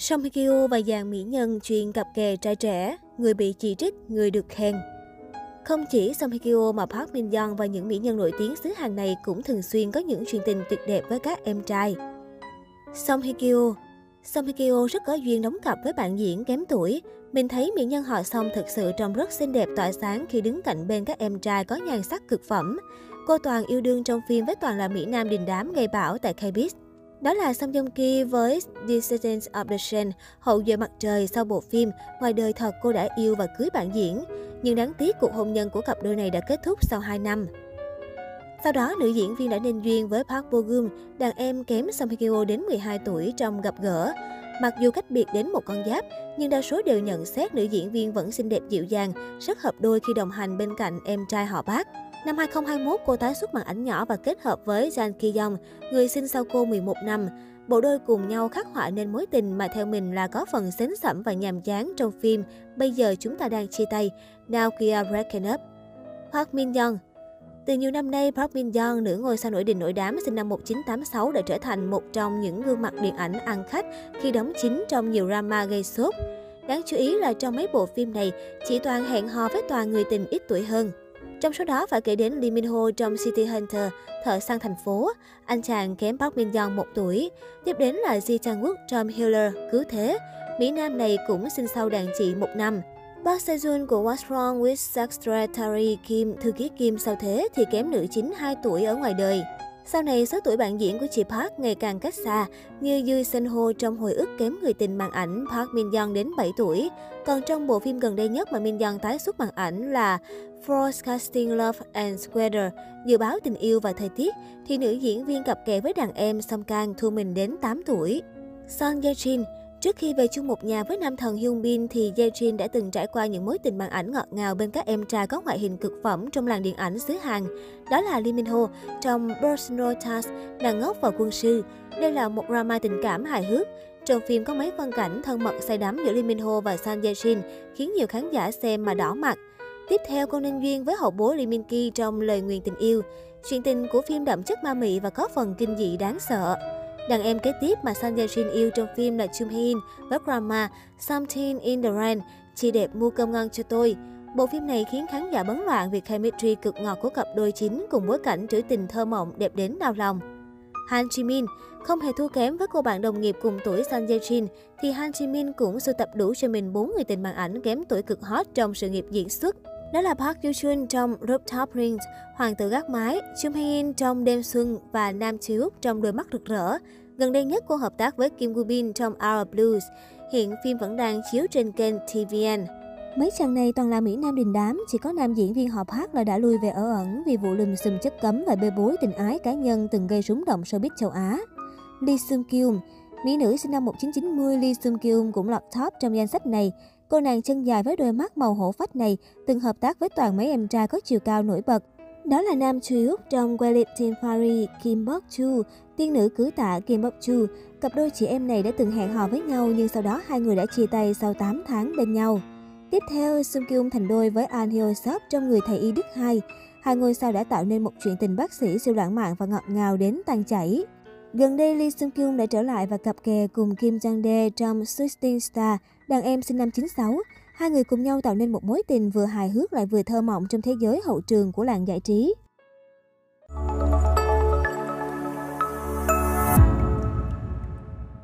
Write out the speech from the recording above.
Song Hye Kyo và dàn mỹ nhân chuyên cặp kè trai trẻ, người bị chỉ trích, người được khen. Không chỉ Song Hye Kyo mà Park Min Young và những mỹ nhân nổi tiếng xứ Hàn này cũng thường xuyên có những chuyện tình tuyệt đẹp với các em trai. Song Hye Kyo Song Hye Kyo rất có duyên đóng cặp với bạn diễn kém tuổi. Mình thấy mỹ nhân họ Song thực sự trông rất xinh đẹp tỏa sáng khi đứng cạnh bên các em trai có nhan sắc cực phẩm. Cô Toàn yêu đương trong phim với Toàn là mỹ nam đình đám gây bão tại KBS. Đó là Song Joong Ki với Descendants of the Sun, hậu duệ mặt trời sau bộ phim. Ngoài đời thật cô đã yêu và cưới bạn diễn. Nhưng đáng tiếc cuộc hôn nhân của cặp đôi này đã kết thúc sau 2 năm. Sau đó, nữ diễn viên đã nên duyên với Park Bo Gum, đàn em kém Song Hye Kyo đến 12 tuổi trong gặp gỡ. Mặc dù cách biệt đến một con giáp, nhưng đa số đều nhận xét nữ diễn viên vẫn xinh đẹp dịu dàng, rất hợp đôi khi đồng hành bên cạnh em trai họ Park. Năm 2021, cô tái xuất màn ảnh nhỏ và kết hợp với Jan Ki người sinh sau cô 11 năm. Bộ đôi cùng nhau khắc họa nên mối tình mà theo mình là có phần xến sẩm và nhàm chán trong phim Bây giờ chúng ta đang chia tay, Now We Are Breaking Up. Park Min Young từ nhiều năm nay, Park Min Young, nữ ngôi sao nổi đình nổi đám sinh năm 1986 đã trở thành một trong những gương mặt điện ảnh ăn khách khi đóng chính trong nhiều drama gây sốt. Đáng chú ý là trong mấy bộ phim này, chị Toàn hẹn hò với toàn người tình ít tuổi hơn. Trong số đó phải kể đến Lee Min Ho trong City Hunter, Thợ săn thành phố, anh chàng kém Park Min Young một tuổi. Tiếp đến là Ji Chang Wook trong Healer, Cứu Thế. Mỹ Nam này cũng sinh sau đàn chị một năm. Park Sejun của What's Wrong with Secretary Kim, thư ký Kim sau thế thì kém nữ chính 2 tuổi ở ngoài đời. Sau này, số tuổi bạn diễn của chị Park ngày càng cách xa, như Yoo Sun Ho trong hồi ức kém người tình màn ảnh Park Min Young đến 7 tuổi. Còn trong bộ phim gần đây nhất mà Min Young tái xuất màn ảnh là Forecasting Love and Weather, dự báo tình yêu và thời tiết, thì nữ diễn viên cặp kè với đàn em Song Kang thu mình đến 8 tuổi. Son Ye Jin Trước khi về chung một nhà với nam thần Hyun Bin thì Ye Jin đã từng trải qua những mối tình màn ảnh ngọt ngào bên các em trai có ngoại hình cực phẩm trong làng điện ảnh xứ Hàn. Đó là Lee Min Ho trong Personal Task, nàng ngốc và quân sư. Đây là một drama tình cảm hài hước. Trong phim có mấy phân cảnh thân mật say đắm giữa Lee Min Ho và San Ye Jin khiến nhiều khán giả xem mà đỏ mặt. Tiếp theo, cô nên duyên với hậu bố Lee Min Ki trong Lời nguyền tình yêu. Chuyện tình của phim đậm chất ma mị và có phần kinh dị đáng sợ. Đàn em kế tiếp mà Sang Ye Jin yêu trong phim là Chum Hee In với drama Something in the Rain, Chị đẹp mua cơm ngon cho tôi. Bộ phim này khiến khán giả bấn loạn vì chemistry cực ngọt của cặp đôi chính cùng bối cảnh trữ tình thơ mộng đẹp đến đau lòng. Han Ji Min không hề thua kém với cô bạn đồng nghiệp cùng tuổi Son Ye Jin thì Han Ji Min cũng sưu tập đủ cho mình bốn người tình màn ảnh kém tuổi cực hot trong sự nghiệp diễn xuất. Đó là Park Yoo Chun trong Rooftop Rings, Hoàng tử gác mái, Chung Hae In trong Đêm xuân và Nam Chiếu trong Đôi mắt rực rỡ. Gần đây nhất cô hợp tác với Kim Woo Bin trong Our Blues. Hiện phim vẫn đang chiếu trên kênh TVN. Mấy chàng này toàn là Mỹ Nam đình đám, chỉ có nam diễn viên họ Park là đã lui về ở ẩn vì vụ lùm xùm chất cấm và bê bối tình ái cá nhân từng gây rúng động showbiz châu Á. Lee Sung Kyung Mỹ nữ sinh năm 1990 Lee Sung Kyung cũng lọt top trong danh sách này. Cô nàng chân dài với đôi mắt màu hổ phách này từng hợp tác với toàn mấy em trai có chiều cao nổi bật. Đó là nam truy Úc trong Wellington Fairy Kim Bok Chu, tiên nữ cứu tạ Kim Bok Chu. Cặp đôi chị em này đã từng hẹn hò với nhau nhưng sau đó hai người đã chia tay sau 8 tháng bên nhau. Tiếp theo, Sung Kyung thành đôi với An Hyo Sop trong Người thầy y Đức 2. Hai ngôi sao đã tạo nên một chuyện tình bác sĩ siêu lãng mạn và ngọt ngào đến tan chảy. Gần đây, Lee Sung Kyung đã trở lại và cặp kè cùng Kim Jang Dae trong Sixteen Star, đàn em sinh năm 96. Hai người cùng nhau tạo nên một mối tình vừa hài hước lại vừa thơ mộng trong thế giới hậu trường của làng giải trí.